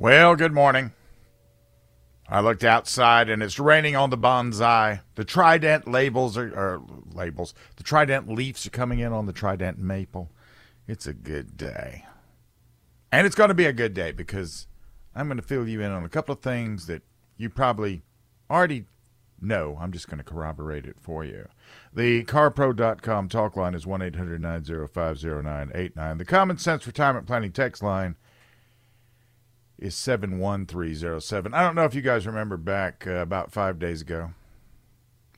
Well, good morning. I looked outside and it's raining on the bonsai. The trident labels are, are labels. The trident leaves are coming in on the trident maple. It's a good day. And it's going to be a good day because I'm going to fill you in on a couple of things that you probably already know. I'm just going to corroborate it for you. The carpro.com talk line is 1 800 905 0989. The Common Sense Retirement Planning text line is 71307. I don't know if you guys remember back uh, about five days ago,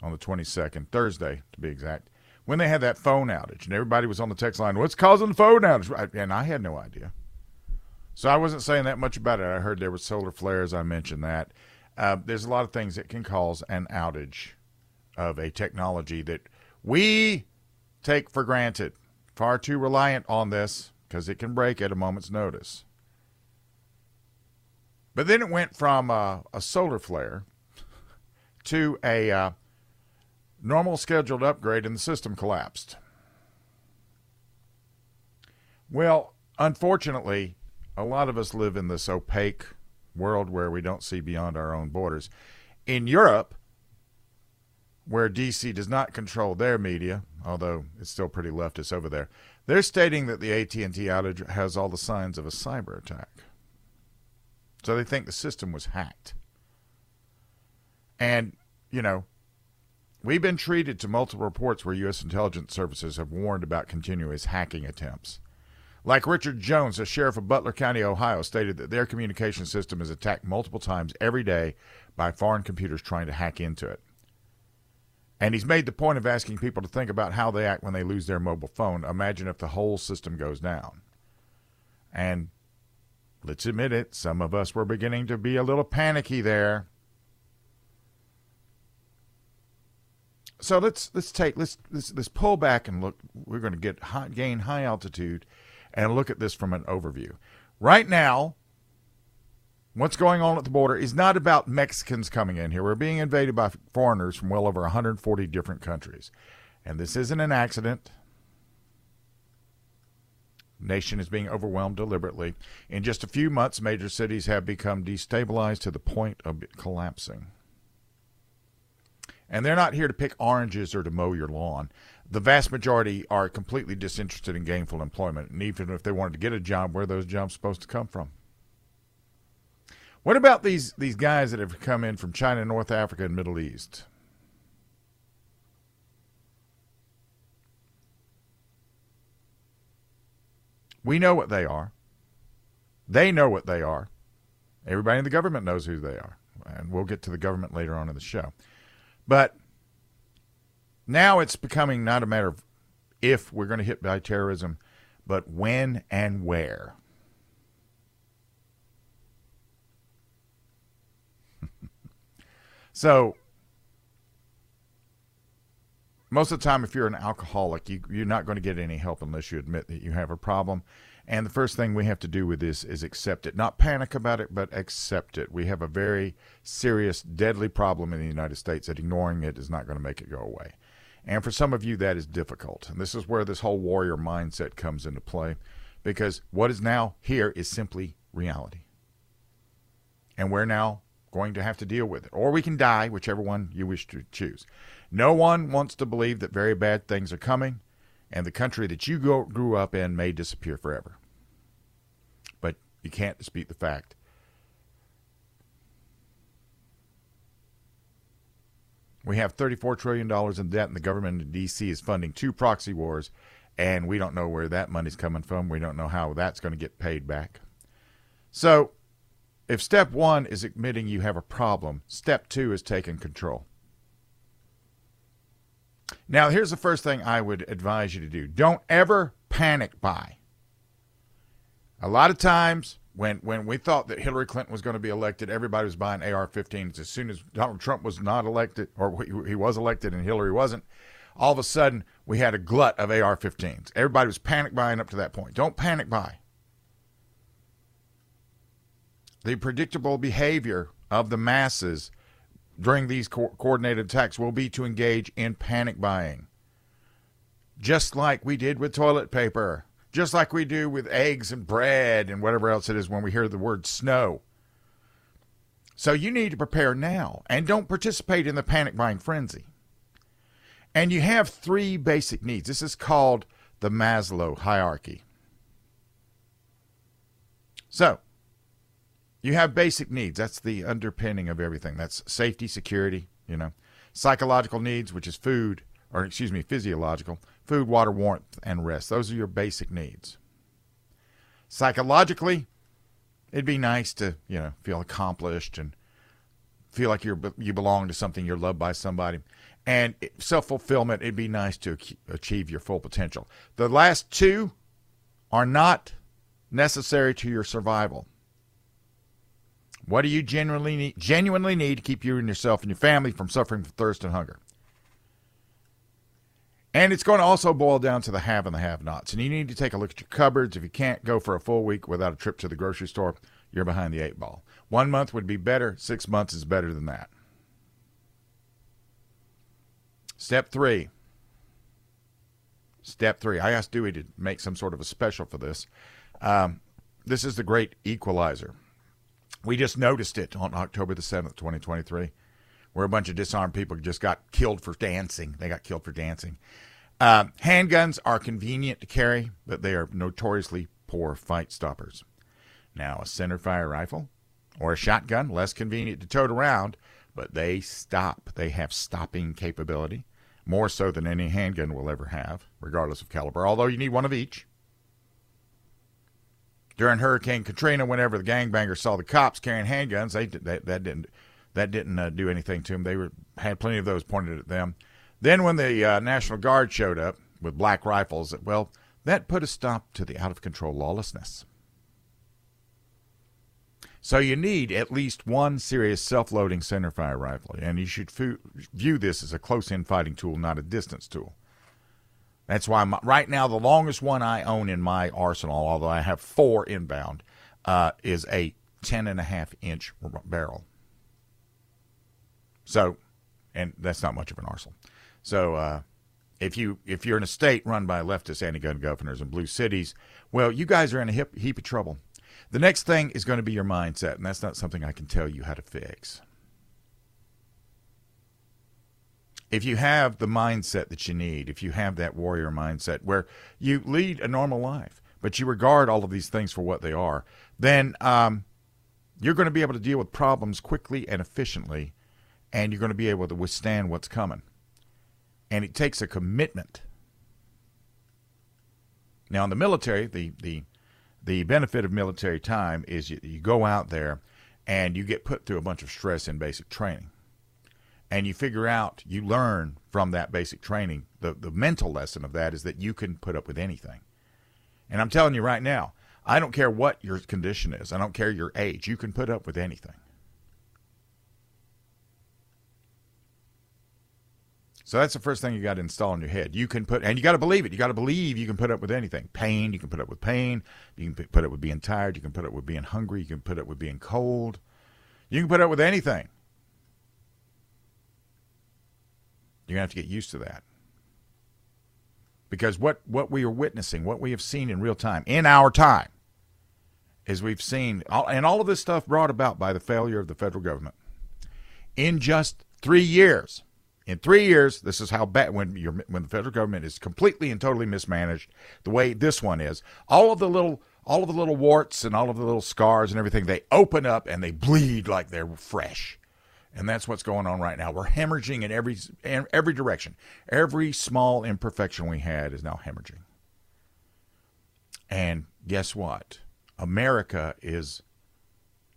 on the 22nd, Thursday to be exact, when they had that phone outage and everybody was on the text line, what's causing the phone outage? And I had no idea. So I wasn't saying that much about it. I heard there were solar flares. I mentioned that. Uh, there's a lot of things that can cause an outage of a technology that we take for granted. Far too reliant on this because it can break at a moment's notice. But then it went from uh, a solar flare to a uh, normal scheduled upgrade, and the system collapsed. Well, unfortunately, a lot of us live in this opaque world where we don't see beyond our own borders. In Europe, where DC does not control their media, although it's still pretty leftist over there, they're stating that the AT&T outage has all the signs of a cyber attack. So they think the system was hacked. And, you know, we've been treated to multiple reports where U.S. intelligence services have warned about continuous hacking attempts. Like Richard Jones, a sheriff of Butler County, Ohio, stated that their communication system is attacked multiple times every day by foreign computers trying to hack into it. And he's made the point of asking people to think about how they act when they lose their mobile phone. Imagine if the whole system goes down. And let's admit it, some of us were beginning to be a little panicky there. So let's let's take let's let's, let's pull back and look. We're going to get high, gain high altitude and look at this from an overview. Right now, what's going on at the border is not about Mexicans coming in here. We're being invaded by foreigners from well over 140 different countries. And this isn't an accident nation is being overwhelmed deliberately. In just a few months, major cities have become destabilized to the point of collapsing. And they're not here to pick oranges or to mow your lawn. The vast majority are completely disinterested in gainful employment, and even if they wanted to get a job, where those jobs supposed to come from? What about these these guys that have come in from China, North Africa, and Middle East? We know what they are. They know what they are. Everybody in the government knows who they are. And we'll get to the government later on in the show. But now it's becoming not a matter of if we're going to hit by terrorism, but when and where. so most of the time, if you're an alcoholic, you, you're not going to get any help unless you admit that you have a problem. And the first thing we have to do with this is accept it. Not panic about it, but accept it. We have a very serious, deadly problem in the United States that ignoring it is not going to make it go away. And for some of you, that is difficult. And this is where this whole warrior mindset comes into play because what is now here is simply reality. And we're now going to have to deal with it. Or we can die, whichever one you wish to choose. No one wants to believe that very bad things are coming, and the country that you grew up in may disappear forever. But you can't dispute the fact. We have $34 trillion in debt, and the government in D.C. is funding two proxy wars, and we don't know where that money's coming from. We don't know how that's going to get paid back. So, if step one is admitting you have a problem, step two is taking control. Now, here's the first thing I would advise you to do don't ever panic buy. A lot of times, when, when we thought that Hillary Clinton was going to be elected, everybody was buying AR 15s. As soon as Donald Trump was not elected, or he was elected and Hillary wasn't, all of a sudden we had a glut of AR 15s. Everybody was panic buying up to that point. Don't panic buy. The predictable behavior of the masses during these co- coordinated attacks will be to engage in panic buying. Just like we did with toilet paper, just like we do with eggs and bread and whatever else it is when we hear the word snow. So you need to prepare now and don't participate in the panic buying frenzy. And you have three basic needs. This is called the Maslow hierarchy. So, you have basic needs. That's the underpinning of everything. That's safety, security, you know. Psychological needs, which is food, or excuse me, physiological, food, water, warmth, and rest. Those are your basic needs. Psychologically, it'd be nice to, you know, feel accomplished and feel like you're you belong to something, you're loved by somebody. And self fulfillment, it'd be nice to achieve your full potential. The last two are not necessary to your survival. What do you genuinely need, genuinely need to keep you and yourself and your family from suffering from thirst and hunger? And it's going to also boil down to the have and the have nots. And you need to take a look at your cupboards. If you can't go for a full week without a trip to the grocery store, you're behind the eight ball. One month would be better, six months is better than that. Step three. Step three. I asked Dewey to make some sort of a special for this. Um, this is the great equalizer. We just noticed it on October the 7th, 2023, where a bunch of disarmed people just got killed for dancing. They got killed for dancing. Uh, handguns are convenient to carry, but they are notoriously poor fight stoppers. Now, a centerfire rifle or a shotgun, less convenient to tote around, but they stop. They have stopping capability, more so than any handgun will ever have, regardless of caliber, although you need one of each. During Hurricane Katrina, whenever the gangbangers saw the cops carrying handguns, they, they that didn't that didn't uh, do anything to them. They were had plenty of those pointed at them. Then, when the uh, National Guard showed up with black rifles, well, that put a stop to the out of control lawlessness. So you need at least one serious self-loading centerfire rifle, and you should view this as a close-in fighting tool, not a distance tool. That's why right now the longest one I own in my arsenal, although I have four inbound, uh, is a ten and a half inch barrel. So, and that's not much of an arsenal. So, uh, if you if you're in a state run by leftist anti-gun governors and blue cities, well, you guys are in a heap, heap of trouble. The next thing is going to be your mindset, and that's not something I can tell you how to fix. If you have the mindset that you need, if you have that warrior mindset where you lead a normal life, but you regard all of these things for what they are, then um, you're going to be able to deal with problems quickly and efficiently, and you're going to be able to withstand what's coming. And it takes a commitment. Now, in the military, the the the benefit of military time is you, you go out there and you get put through a bunch of stress in basic training and you figure out, you learn from that basic training. The, the mental lesson of that is that you can put up with anything. And I'm telling you right now, I don't care what your condition is, I don't care your age, you can put up with anything. So that's the first thing you got to install in your head. You can put, and you got to believe it. You got to believe you can put up with anything. Pain, you can put up with pain. You can put up with being tired. You can put up with being hungry. You can put up with being cold. You can put up with anything. You're going to have to get used to that. Because what, what we are witnessing, what we have seen in real time, in our time, is we've seen, and all of this stuff brought about by the failure of the federal government. In just three years, in three years, this is how bad when you're when the federal government is completely and totally mismanaged, the way this one is. All of the little all of the little warts and all of the little scars and everything, they open up and they bleed like they're fresh. And that's what's going on right now. We're hemorrhaging in every in every direction. Every small imperfection we had is now hemorrhaging. And guess what? America is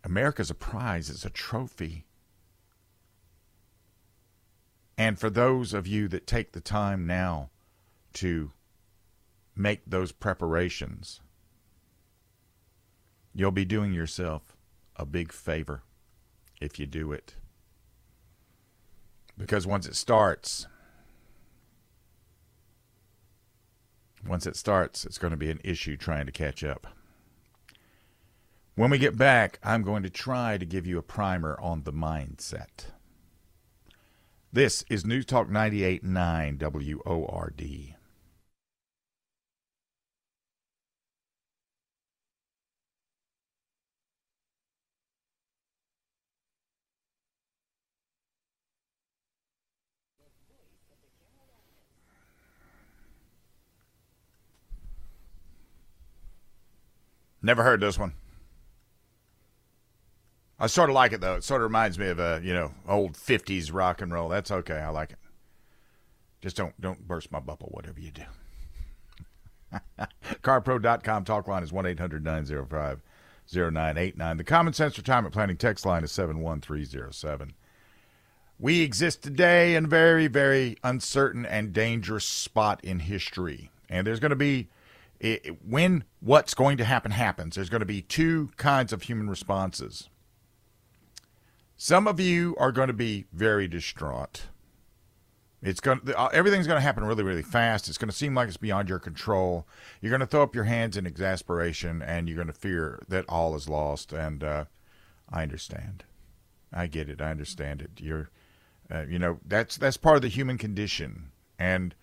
America's a prize, it's a trophy. And for those of you that take the time now to make those preparations, you'll be doing yourself a big favor if you do it. Because once it starts, once it starts, it's going to be an issue trying to catch up. When we get back, I'm going to try to give you a primer on the mindset. This is News Talk 98.9 WORD. Never heard this one. I sort of like it though. It sort of reminds me of a you know old '50s rock and roll. That's okay. I like it. Just don't don't burst my bubble. Whatever you do. CarPro.com talk line is one 905 0989 The Common Sense Retirement Planning text line is 71307. We exist today in a very, very uncertain and dangerous spot in history. And there's going to be, when what's going to happen happens, there's going to be two kinds of human responses. Some of you are going to be very distraught. It's going to, uh, everything's going to happen really, really fast. It's going to seem like it's beyond your control. You're going to throw up your hands in exasperation, and you're going to fear that all is lost. And uh, I understand. I get it. I understand it. You're, uh, you know, that's that's part of the human condition, and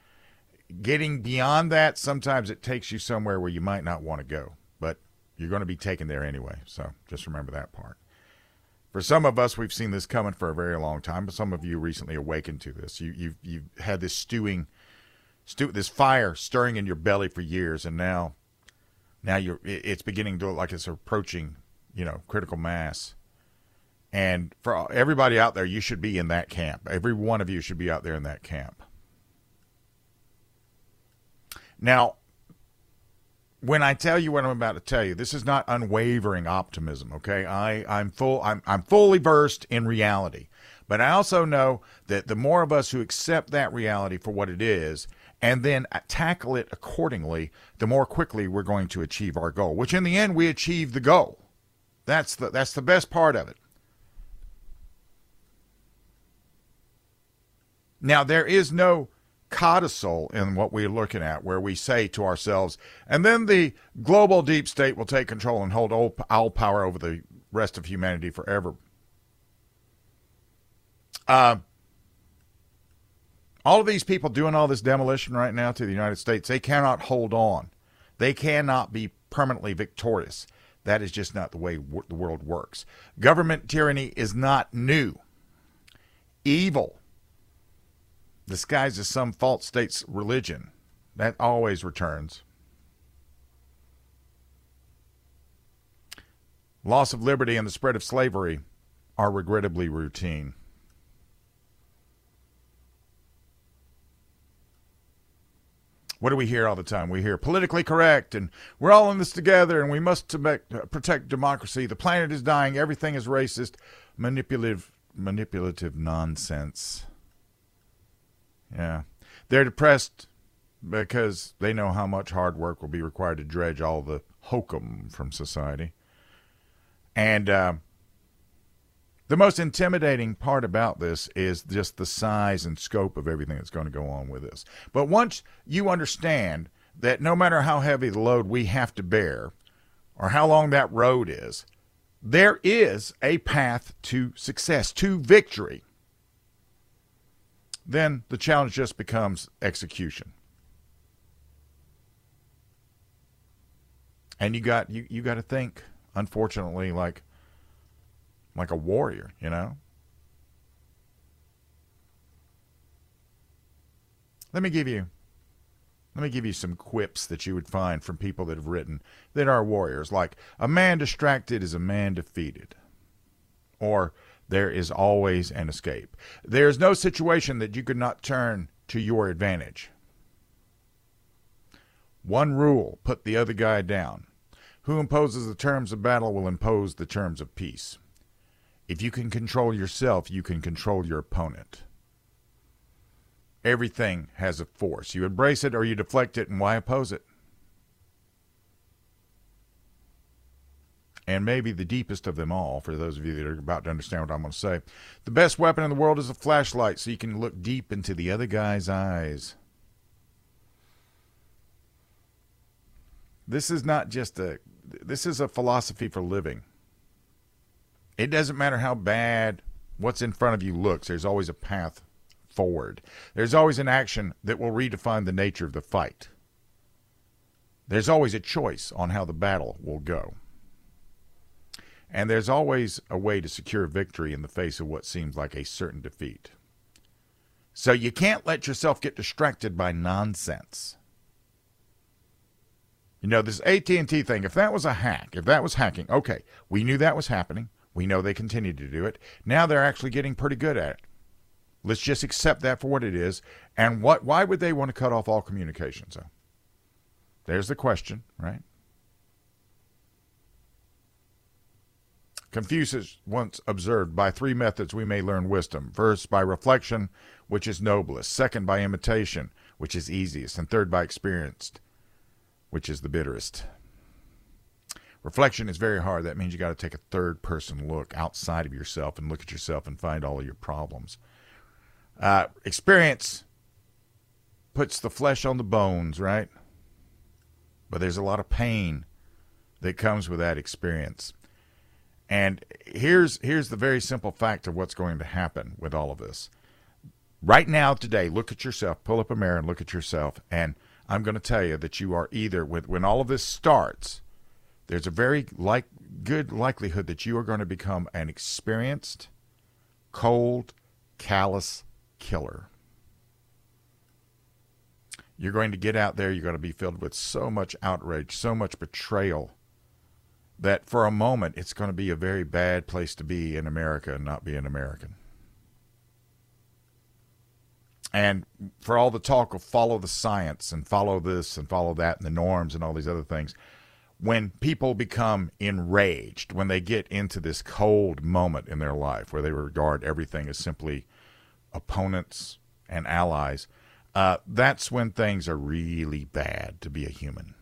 getting beyond that, sometimes it takes you somewhere where you might not want to go, but you're going to be taken there anyway. So just remember that part. For some of us, we've seen this coming for a very long time, but some of you recently awakened to this. You, you've you've had this stewing, stew, this fire stirring in your belly for years, and now, now you're it's beginning to look like it's approaching, you know, critical mass. And for everybody out there, you should be in that camp. Every one of you should be out there in that camp. Now, when I tell you what I'm about to tell you, this is not unwavering optimism, okay? I, I'm full I'm I'm fully versed in reality. But I also know that the more of us who accept that reality for what it is and then tackle it accordingly, the more quickly we're going to achieve our goal, which in the end we achieve the goal. That's the that's the best part of it. Now there is no codicil in what we're looking at, where we say to ourselves, and then the global deep state will take control and hold all, power over the rest of humanity forever. Uh, all of these people doing all this demolition right now to the United States, they cannot hold on. They cannot be permanently victorious. That is just not the way the world works. Government tyranny is not new. Evil disguised as some false state's religion. That always returns. Loss of liberty and the spread of slavery are regrettably routine. What do we hear all the time? We hear politically correct, and we're all in this together, and we must uh, protect democracy. The planet is dying. Everything is racist, manipulative, manipulative nonsense. Yeah. They're depressed because they know how much hard work will be required to dredge all the hokum from society. And uh, the most intimidating part about this is just the size and scope of everything that's going to go on with this. But once you understand that no matter how heavy the load we have to bear or how long that road is, there is a path to success, to victory then the challenge just becomes execution. And you got you, you got to think, unfortunately, like like a warrior, you know. Let me give you let me give you some quips that you would find from people that have written that are warriors, like a man distracted is a man defeated. Or there is always an escape. There is no situation that you could not turn to your advantage. One rule put the other guy down. Who imposes the terms of battle will impose the terms of peace. If you can control yourself, you can control your opponent. Everything has a force. You embrace it or you deflect it, and why oppose it? And maybe the deepest of them all, for those of you that are about to understand what I'm going to say. The best weapon in the world is a flashlight, so you can look deep into the other guy's eyes. This is not just a this is a philosophy for living. It doesn't matter how bad what's in front of you looks, there's always a path forward. There's always an action that will redefine the nature of the fight. There's always a choice on how the battle will go. And there's always a way to secure victory in the face of what seems like a certain defeat. So you can't let yourself get distracted by nonsense. You know, this AT&T thing, if that was a hack, if that was hacking, okay, we knew that was happening. We know they continue to do it. Now they're actually getting pretty good at it. Let's just accept that for what it is. And what why would they want to cut off all communications? So there's the question, right? Confucius once observed, by three methods we may learn wisdom. First, by reflection, which is noblest. Second, by imitation, which is easiest. And third, by experience, which is the bitterest. Reflection is very hard. That means you got to take a third person look outside of yourself and look at yourself and find all of your problems. Uh, experience puts the flesh on the bones, right? But there's a lot of pain that comes with that experience. And here's here's the very simple fact of what's going to happen with all of this. Right now, today, look at yourself, pull up a mirror and look at yourself, and I'm going to tell you that you are either with when all of this starts, there's a very like good likelihood that you are going to become an experienced, cold, callous killer. You're going to get out there, you're going to be filled with so much outrage, so much betrayal that for a moment it's going to be a very bad place to be in America and not be an American. And for all the talk of follow the science and follow this and follow that and the norms and all these other things, when people become enraged, when they get into this cold moment in their life where they regard everything as simply opponents and allies, uh, that's when things are really bad to be a human.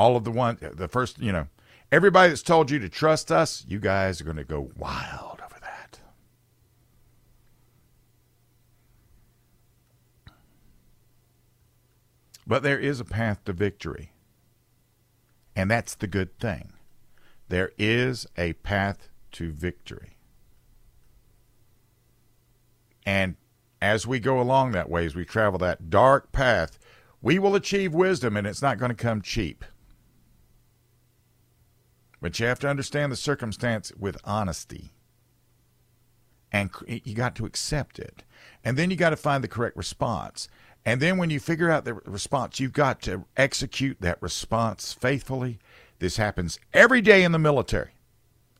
All of the one the first you know everybody that's told you to trust us you guys are going to go wild over that. But there is a path to victory and that's the good thing. There is a path to victory. And as we go along that way as we travel that dark path we will achieve wisdom and it's not going to come cheap but you have to understand the circumstance with honesty. And you got to accept it. And then you got to find the correct response. And then when you figure out the response, you've got to execute that response faithfully. This happens every day in the military.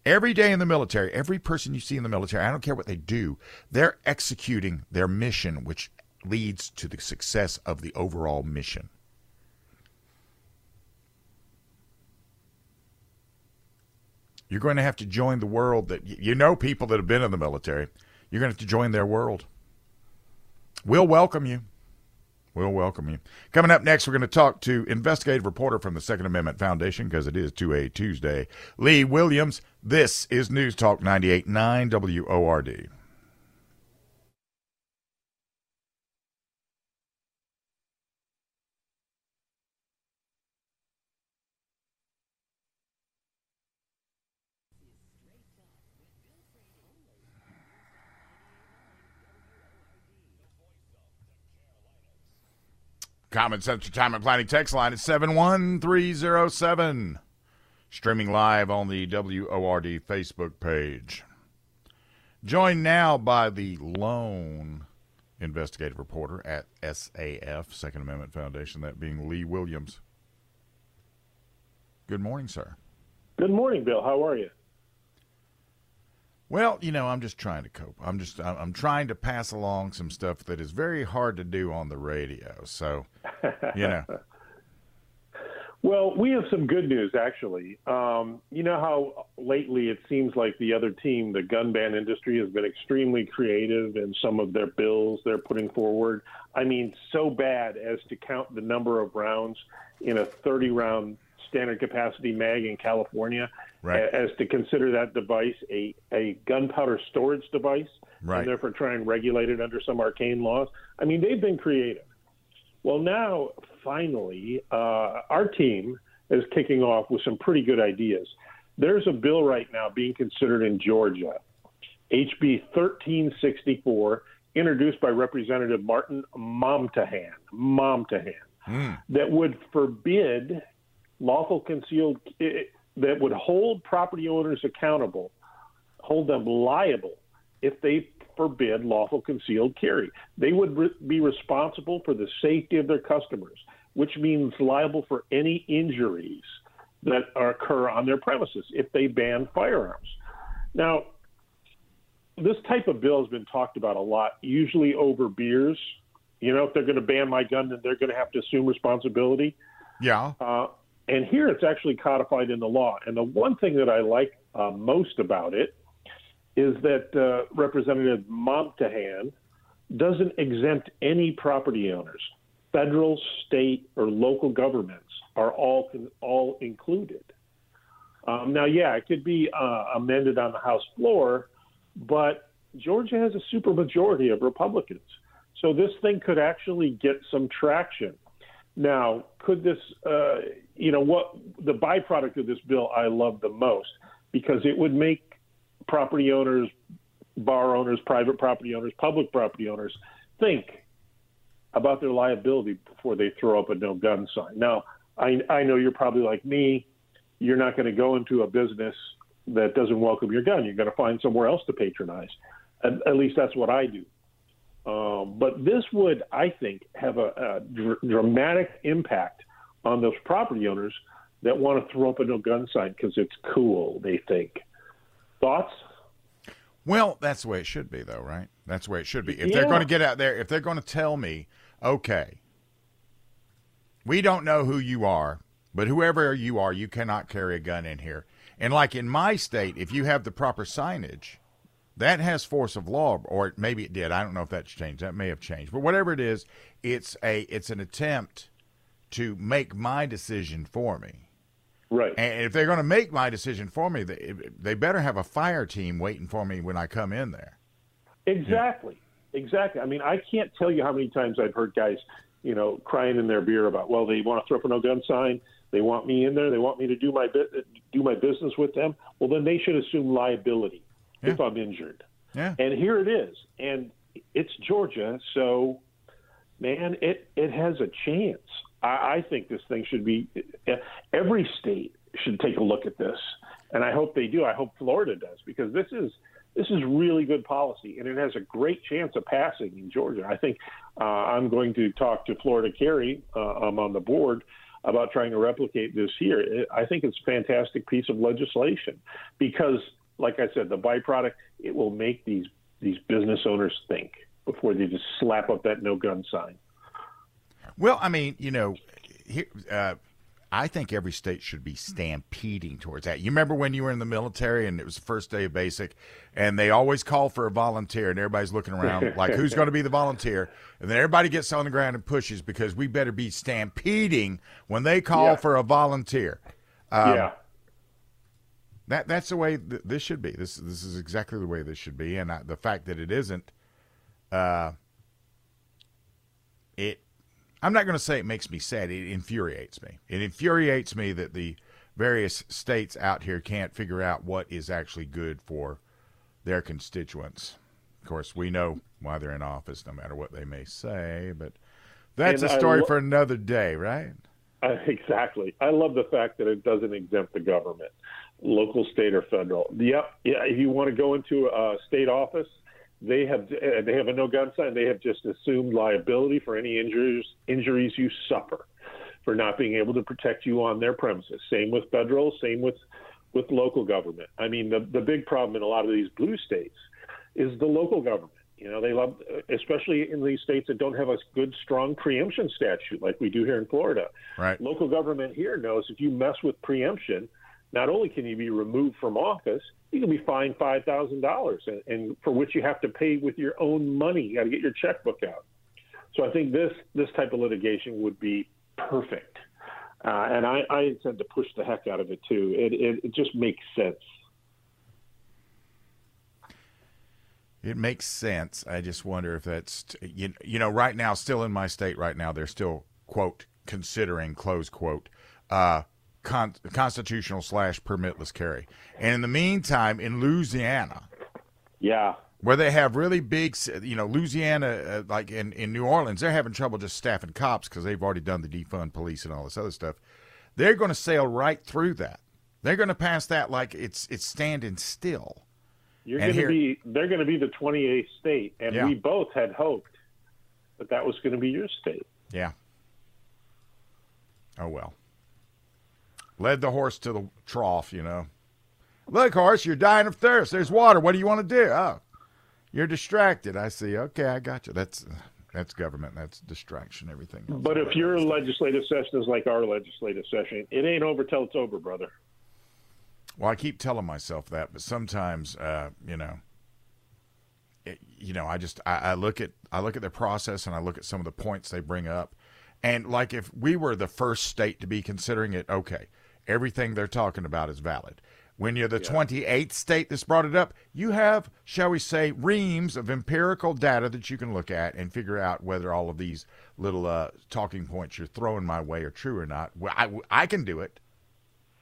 Every day in the military, every person you see in the military, I don't care what they do, they're executing their mission, which leads to the success of the overall mission. You're going to have to join the world that you know people that have been in the military. You're going to have to join their world. We'll welcome you. We'll welcome you. Coming up next, we're going to talk to investigative reporter from the Second Amendment Foundation because it is 2A Tuesday, Lee Williams. This is News Talk 98.9 WORD. Common Sense Retirement Planning text line is 71307. Streaming live on the WORD Facebook page. Joined now by the lone investigative reporter at SAF, Second Amendment Foundation, that being Lee Williams. Good morning, sir. Good morning, Bill. How are you? Well, you know, I'm just trying to cope. I'm just I'm trying to pass along some stuff that is very hard to do on the radio. So, you know. well, we have some good news actually. Um, you know how lately it seems like the other team, the gun ban industry, has been extremely creative in some of their bills they're putting forward. I mean, so bad as to count the number of rounds in a 30 round standard capacity mag in California right. as to consider that device a, a gunpowder storage device right. and therefore try and regulate it under some arcane laws. I mean, they've been creative. Well, now, finally, uh, our team is kicking off with some pretty good ideas. There's a bill right now being considered in Georgia, HB 1364, introduced by Representative Martin Momtahan, Momtahan, mm. that would forbid lawful concealed that would hold property owners accountable, hold them liable if they forbid lawful concealed carry. They would re- be responsible for the safety of their customers, which means liable for any injuries that occur on their premises if they ban firearms. Now, this type of bill has been talked about a lot, usually over beers. You know, if they're going to ban my gun, then they're going to have to assume responsibility. Yeah. Uh, and here it's actually codified in the law. And the one thing that I like uh, most about it is that uh, Representative Momtahan doesn't exempt any property owners. Federal, state, or local governments are all all included. Um, now, yeah, it could be uh, amended on the House floor, but Georgia has a supermajority of Republicans, so this thing could actually get some traction. Now, could this, uh, you know, what the byproduct of this bill I love the most because it would make property owners, bar owners, private property owners, public property owners think about their liability before they throw up a no gun sign. Now, I, I know you're probably like me. You're not going to go into a business that doesn't welcome your gun. You're going to find somewhere else to patronize. At, at least that's what I do. Um, but this would, I think, have a, a dr- dramatic impact on those property owners that want to throw up a no gun sign because it's cool, they think. Thoughts? Well, that's the way it should be, though, right? That's the way it should be. If Yeah. they're going to get out there, if they're going to tell me, okay, we don't know who you are, but whoever you are, you cannot carry a gun in here. And like in my state, if you have the proper signage, that has force of law, or maybe it did. I don't know if that's changed. That may have changed, but whatever it is, it's a it's an attempt to make my decision for me. Right. And if they're going to make my decision for me, they, they better have a fire team waiting for me when I come in there. Exactly. Exactly. I mean, I can't tell you how many times I've heard guys, you know, crying in their beer about, well, they want to throw up a no gun sign. They want me in there. They want me to do my bit, do my business with them. Well, then they should assume liability if I'm injured. Yeah. And here it is, and it's Georgia, so man, it it has a chance. I, I think this thing should be. Every state should take a look at this, and I hope they do. I hope Florida does because this is this is really good policy, and it has a great chance of passing in Georgia. I think uh, I'm going to talk to Florida Carry. Uh, I'm on the board about trying to replicate this here. I think it's a fantastic piece of legislation because, like I said, the byproduct it will make these these business owners think before they just slap up that no gun sign. Well, I mean, you know, here, uh, I think every state should be stampeding towards that. You remember when you were in the military and it was the first day of basic, and they always call for a volunteer, and everybody's looking around like, who's going to be the volunteer? And then everybody gets on the ground and pushes because we better be stampeding when they call Yeah. for a volunteer. Um, yeah, That that's the way th- this should be. This this is exactly the way this should be, and I, the fact that it isn't, uh. I'm not going to say it makes me sad. It infuriates me. It infuriates me that the various states out here can't figure out what is actually good for their constituents. Of course, we know why they're in office, no matter what they may say. But that's And a story lo- for another day, right? Uh, exactly. I love the fact that it doesn't exempt the government, local, state, or federal. Yep. Yeah. If you want to go into a state office, they have uh, they have a no gun sign. They have just assumed liability for any injuries injuries you suffer for not being able to protect you on their premises. Same with federal. Same with with local government. I mean, the the big problem in a lot of these blue states is the local government. You know, they love, especially in these states that don't have a good, strong preemption statute like we do here in Florida. Right. Local government here knows if you mess with preemption, not only can you be removed from office, you can be fined five thousand dollars, and for which you have to pay with your own money. You got to get your checkbook out. So I think this this type of litigation would be perfect, uh, and I, I intend to push the heck out of it too. It, it it just makes sense. It makes sense. I just wonder if that's you, you know right now still in my state right now they're still quote considering close quote uh, con- constitutional slash permitless carry. And in the meantime, in Louisiana, Yeah, where they have really big, you know, Louisiana, uh, like in, in New Orleans, they're having trouble just staffing cops because they've already done the defund police and all this other stuff. They're going to sail right through that. They're going to pass that like it's it's standing still. You're going to be. They're going to be the 28th state, and Yeah. we both had hoped that that was going to be your state. Yeah. Oh well. Led the horse to the trough, you know. Look, horse, you're dying of thirst. There's water. What do you want to do? Oh, you're distracted. I see. Okay, I got you. That's that's government. That's distraction. Everything. Else. But if your legislative session is like our legislative session, it ain't over till it's over, brother. Well, I keep telling myself that, but sometimes, uh, you know, it, you know, I just I, I look at I look at the process and I look at some of the points they bring up, and like if we were the first state to be considering it, okay, everything they're talking about is valid. When you're the 28th state that's brought it up, you have, shall we say, reams of empirical data that you can look at and figure out whether all of these little uh, talking points you're throwing my way are true or not. Well, I, I can do it.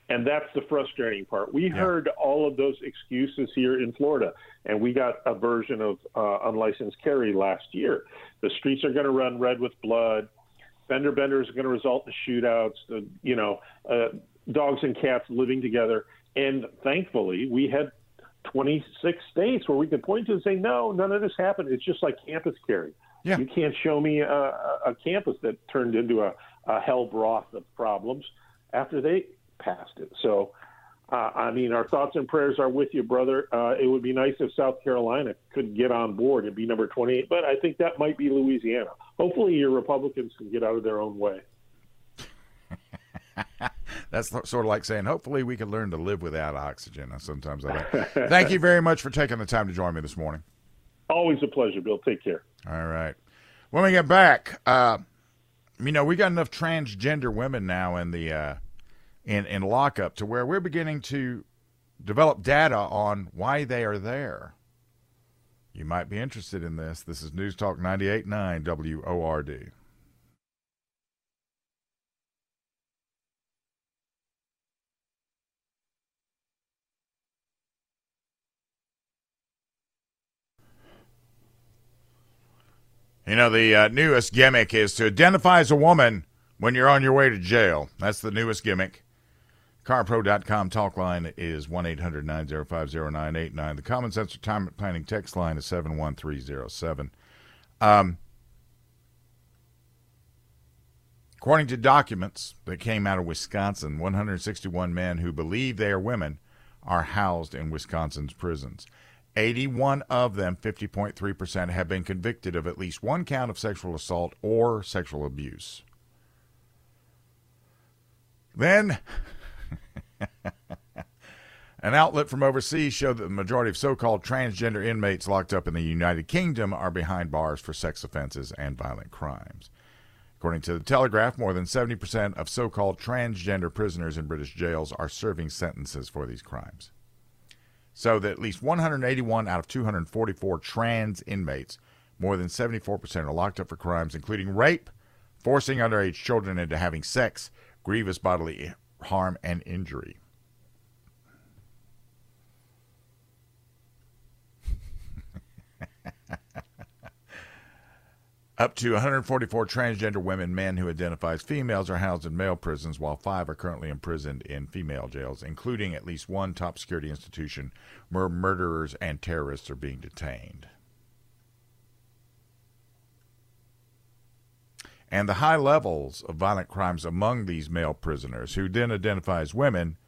And that's the frustrating part. We heard all of those excuses here in Florida, and we got a version of uh, unlicensed carry last year. The streets are going to run red with blood. Fender benders are going to result in shootouts. The, you know, uh, dogs and cats living together. And thankfully, we had 26 states where we could point to and say, no, none of this happened. It's just like campus carry. Yeah. You can't show me a, a campus that turned into a, a hell broth of problems after they passed it. So, uh, I mean, our thoughts and prayers are with you, brother. Uh, it would be nice if South Carolina could get on board and be number 28, but I think that might be Louisiana. Hopefully, your Republicans can get out of their own way. That's sort of like saying, hopefully, we can learn to live without oxygen. Sometimes I think. Thank you very much for taking the time to join me this morning. Always a pleasure, Bill. Take care. All right. When we get back, uh, you know, we got enough transgender women now in the uh, in in lockup to where we're beginning to develop data on why they are there. You might be interested in this. This is News Talk 98.9 WORD. You know, the uh, newest gimmick is to identify as a woman when you're on your way to jail. That's the newest gimmick. CarPro.com talk line is 1 800 905 0989. The Common Sense Retirement Planning text line is 71307. Um, according to documents that came out of Wisconsin, 161 men who believe they are women are housed in Wisconsin's prisons. 81 of them, 50.3%, have been convicted of at least one count of sexual assault or sexual abuse. Then, an outlet from overseas showed that the majority of so called transgender inmates locked up in the United Kingdom are behind bars for sex offenses and violent crimes. According to the Telegraph, more than 70% of so called transgender prisoners in British jails are serving sentences for these crimes so that at least 181 out of 244 trans inmates, more than 74%, are locked up for crimes including rape, forcing underage children into having sex, grievous bodily harm, and injury. Up to 144 transgender women, men who identify as females, are housed in male prisons, while five are currently imprisoned in female jails, including at least one top security institution where murderers and terrorists are being detained. And the high levels of violent crimes among these male prisoners, who then identify as women,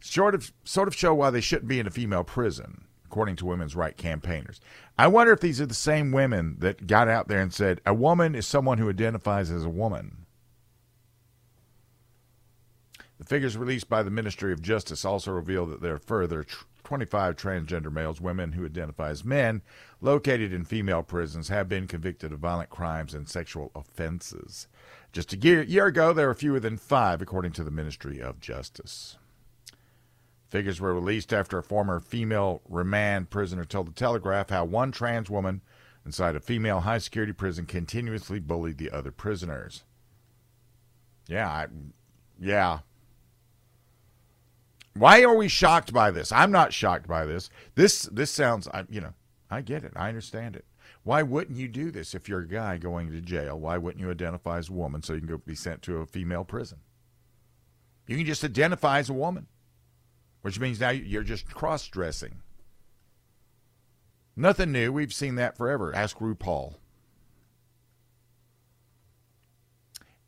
sort of sort of show why they shouldn't be in a female prison according to women's right campaigners. I wonder if these are the same women that got out there and said a woman is someone who identifies as a woman. The figures released by the Ministry of Justice also reveal that there are further 25 transgender males, women who identify as men, located in female prisons, have been convicted of violent crimes and sexual offenses. Just a year, year ago, there were fewer than five, according to the Ministry of Justice. Figures were released after a former female remand prisoner told the Telegraph how one trans woman inside a female high security prison continuously bullied the other prisoners. Yeah, I, yeah. Why are we shocked by this? I'm not shocked by this. This this sounds, I, you know, I get it. I understand it. Why wouldn't you do this if you're a guy going to jail? Why wouldn't you identify as a woman so you can go be sent to a female prison? You can just identify as a woman which means now you're just cross dressing. Nothing new. We've seen that forever. Ask RuPaul.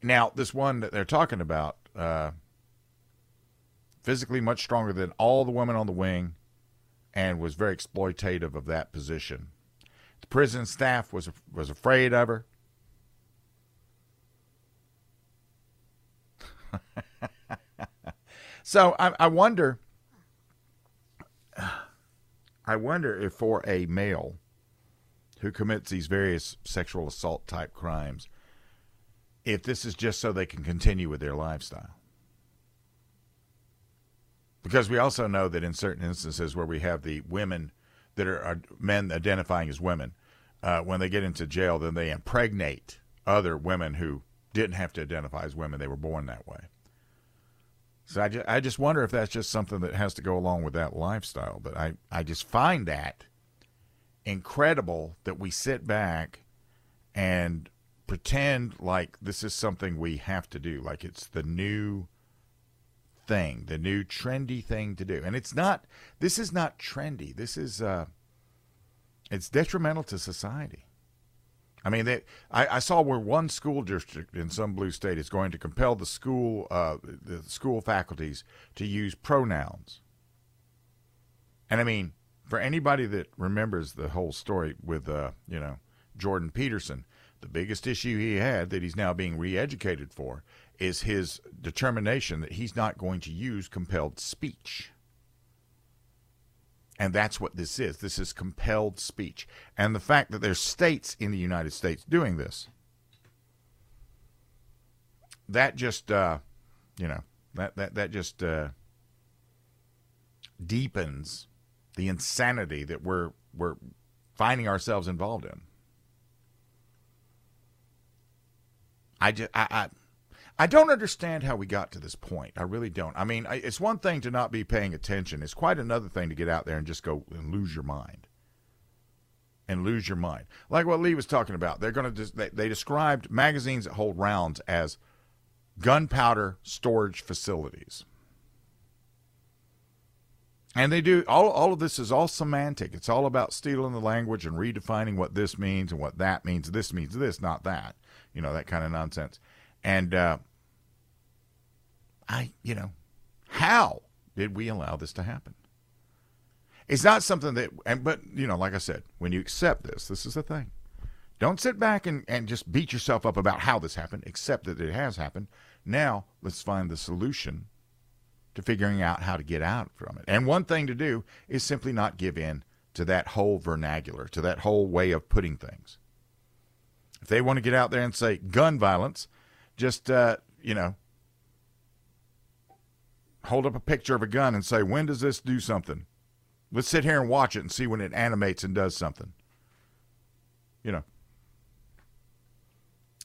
Now, this one that they're talking about, uh, physically much stronger than all the women on the wing, and was very exploitative of that position. The prison staff was was afraid of her. so I, I wonder. I wonder if for a male who commits these various sexual assault type crimes, if this is just so they can continue with their lifestyle. Because we also know that in certain instances where we have the women that are, are men identifying as women, uh, when they get into jail, then they impregnate other women who didn't have to identify as women; they were born that way. So I just, I just wonder if that's just something that has to go along with that lifestyle. But I, I just find that incredible that we sit back and pretend like this is something we have to do, like it's the new thing, the new trendy thing to do. And it's not. This is not trendy. This is. Uh, it's detrimental to society. I mean, they, I, I, saw where one school district in some blue state is going to compel the school uh, the school faculties to use pronouns. And I mean, for anybody that remembers the whole story with uh, you know Jordan Peterson, the biggest issue he had that he's now being re-educated for is his determination that he's not going to use compelled speech. And that's what this is. This is compelled speech. And the fact that there's states in the United States doing this, that just, uh, you know, that, that, that just uh, deepens the insanity that we're, we're finding ourselves involved in. I just, I, I I don't understand how we got to this point. I really don't. I mean, it's one thing to not be paying attention. It's quite another thing to get out there and just go and lose your mind. And lose your mind. Like what Lee was talking about. They're going to they, they described magazines that hold rounds as gunpowder storage facilities. And they do all all of this is all semantic. It's all about stealing the language and redefining what this means and what that means. This means this, not that. You know, that kind of nonsense. And uh, I, you know, how did we allow this to happen? It's not something that, and but you know, like I said, when you accept this, this is the thing. Don't sit back and, and just beat yourself up about how this happened. Accept that it has happened. Now let's find the solution to figuring out how to get out from it. And one thing to do is simply not give in to that whole vernacular, to that whole way of putting things. If they want to get out there and say gun violence, just uh, you know hold up a picture of a gun and say, when does this do something? Let's sit here and watch it and see when it animates and does something. You know,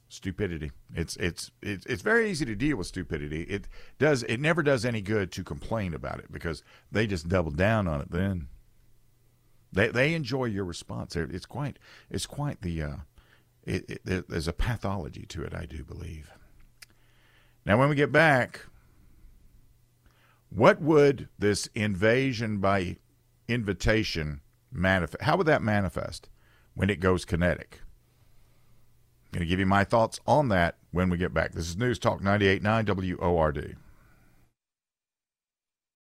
stupidity. It's it's it's it's very easy to deal with stupidity. It does it never does any good to complain about it because they just double down on it. Then they they enjoy your response. It's quite it's quite the uh, it, it, there's a pathology to it. I do believe. Now, when we get back, what would this invasion by invitation manifest? How would that manifest when it goes kinetic? I'm going to give you my thoughts on that when we get back. This is News Talk 98.9 WORD.